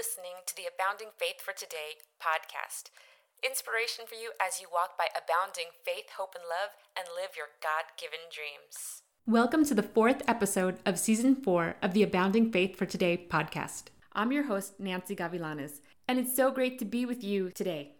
listening to the Abounding Faith for Today podcast. Inspiration for you as you walk by abounding faith, hope, and love and live your God given dreams. Welcome to the fourth episode of season four of the Abounding Faith for Today podcast. I'm your host, Nancy Gavilanes, and it's so great to be with you today.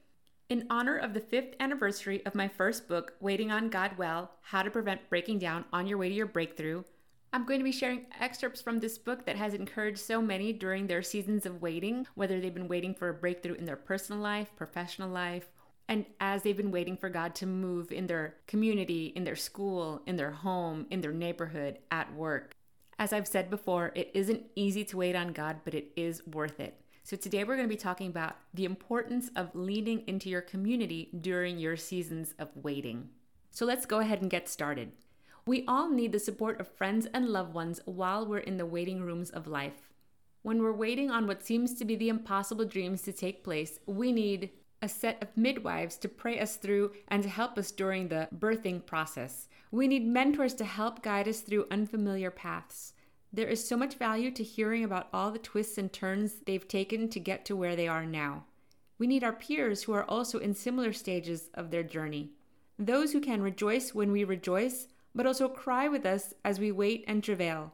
In honor of the fifth anniversary of my first book, Waiting on God Well How to Prevent Breaking Down on Your Way to Your Breakthrough, I'm going to be sharing excerpts from this book that has encouraged so many during their seasons of waiting, whether they've been waiting for a breakthrough in their personal life, professional life, and as they've been waiting for God to move in their community, in their school, in their home, in their neighborhood, at work. As I've said before, it isn't easy to wait on God, but it is worth it. So, today we're going to be talking about the importance of leaning into your community during your seasons of waiting. So, let's go ahead and get started. We all need the support of friends and loved ones while we're in the waiting rooms of life. When we're waiting on what seems to be the impossible dreams to take place, we need a set of midwives to pray us through and to help us during the birthing process. We need mentors to help guide us through unfamiliar paths. There is so much value to hearing about all the twists and turns they've taken to get to where they are now. We need our peers who are also in similar stages of their journey. Those who can rejoice when we rejoice but also cry with us as we wait and travail.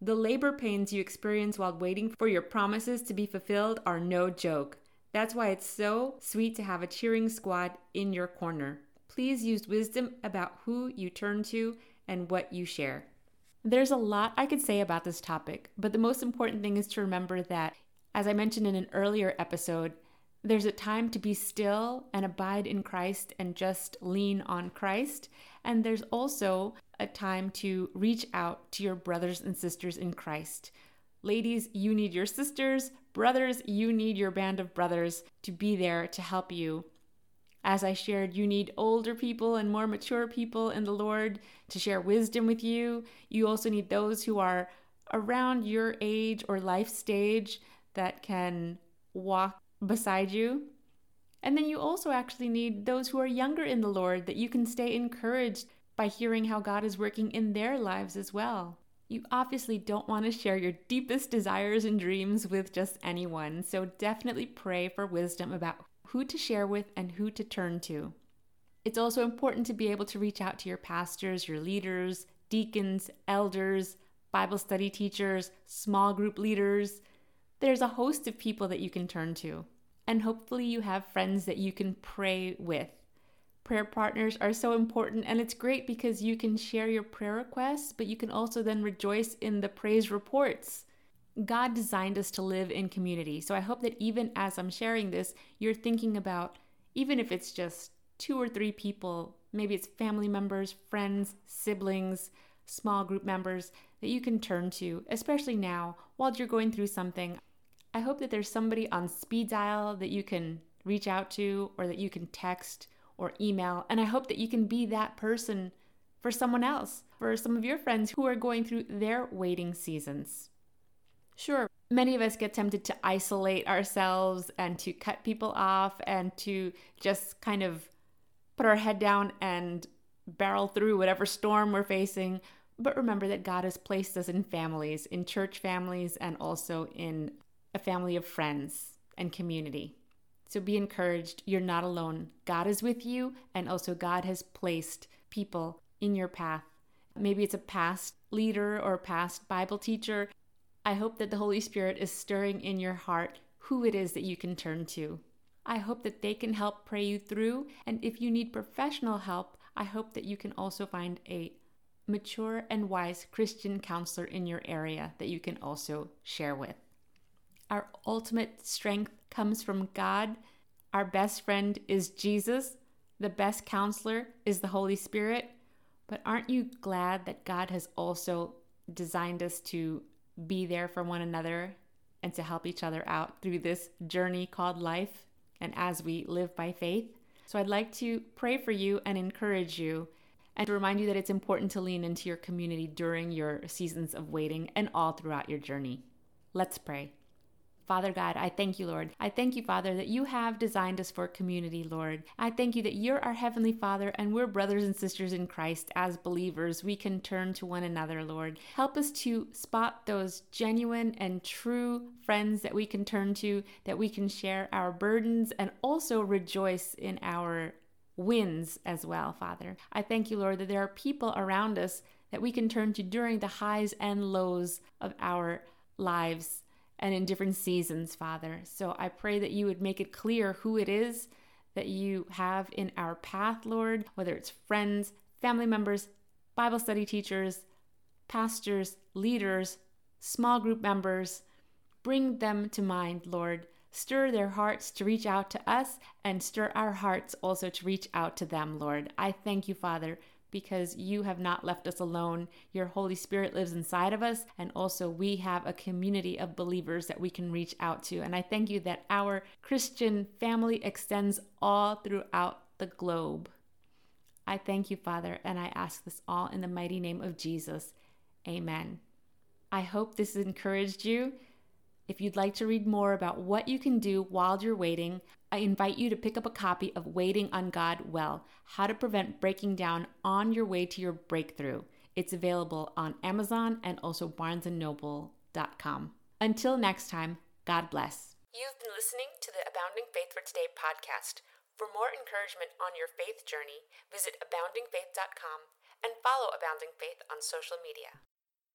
The labor pains you experience while waiting for your promises to be fulfilled are no joke. That's why it's so sweet to have a cheering squad in your corner. Please use wisdom about who you turn to and what you share. There's a lot I could say about this topic, but the most important thing is to remember that, as I mentioned in an earlier episode, there's a time to be still and abide in Christ and just lean on Christ. And there's also a time to reach out to your brothers and sisters in Christ. Ladies, you need your sisters. Brothers, you need your band of brothers to be there to help you. As I shared, you need older people and more mature people in the Lord to share wisdom with you. You also need those who are around your age or life stage that can walk beside you. And then you also actually need those who are younger in the Lord that you can stay encouraged by hearing how God is working in their lives as well. You obviously don't want to share your deepest desires and dreams with just anyone, so definitely pray for wisdom about who to share with and who to turn to. It's also important to be able to reach out to your pastors, your leaders, deacons, elders, Bible study teachers, small group leaders, there's a host of people that you can turn to. And hopefully, you have friends that you can pray with. Prayer partners are so important, and it's great because you can share your prayer requests, but you can also then rejoice in the praise reports. God designed us to live in community. So I hope that even as I'm sharing this, you're thinking about, even if it's just two or three people, maybe it's family members, friends, siblings, small group members that you can turn to, especially now while you're going through something. I hope that there's somebody on speed dial that you can reach out to or that you can text or email. And I hope that you can be that person for someone else, for some of your friends who are going through their waiting seasons. Sure, many of us get tempted to isolate ourselves and to cut people off and to just kind of put our head down and barrel through whatever storm we're facing. But remember that God has placed us in families, in church families, and also in a family of friends and community. So be encouraged. You're not alone. God is with you, and also God has placed people in your path. Maybe it's a past leader or past Bible teacher. I hope that the Holy Spirit is stirring in your heart who it is that you can turn to. I hope that they can help pray you through. And if you need professional help, I hope that you can also find a mature and wise Christian counselor in your area that you can also share with. Our ultimate strength comes from God. Our best friend is Jesus. The best counselor is the Holy Spirit. But aren't you glad that God has also designed us to be there for one another and to help each other out through this journey called life and as we live by faith? So I'd like to pray for you and encourage you and to remind you that it's important to lean into your community during your seasons of waiting and all throughout your journey. Let's pray. Father God, I thank you, Lord. I thank you, Father, that you have designed us for community, Lord. I thank you that you're our Heavenly Father and we're brothers and sisters in Christ as believers. We can turn to one another, Lord. Help us to spot those genuine and true friends that we can turn to, that we can share our burdens and also rejoice in our wins as well, Father. I thank you, Lord, that there are people around us that we can turn to during the highs and lows of our lives and in different seasons, Father. So I pray that you would make it clear who it is that you have in our path, Lord, whether it's friends, family members, Bible study teachers, pastors, leaders, small group members. Bring them to mind, Lord. Stir their hearts to reach out to us and stir our hearts also to reach out to them, Lord. I thank you, Father, because you have not left us alone. Your Holy Spirit lives inside of us, and also we have a community of believers that we can reach out to. And I thank you that our Christian family extends all throughout the globe. I thank you, Father, and I ask this all in the mighty name of Jesus. Amen. I hope this has encouraged you. If you'd like to read more about what you can do while you're waiting, I invite you to pick up a copy of Waiting on God Well How to Prevent Breaking Down on Your Way to Your Breakthrough. It's available on Amazon and also barnesandnoble.com. Until next time, God bless. You've been listening to the Abounding Faith for Today podcast. For more encouragement on your faith journey, visit aboundingfaith.com and follow Abounding Faith on social media.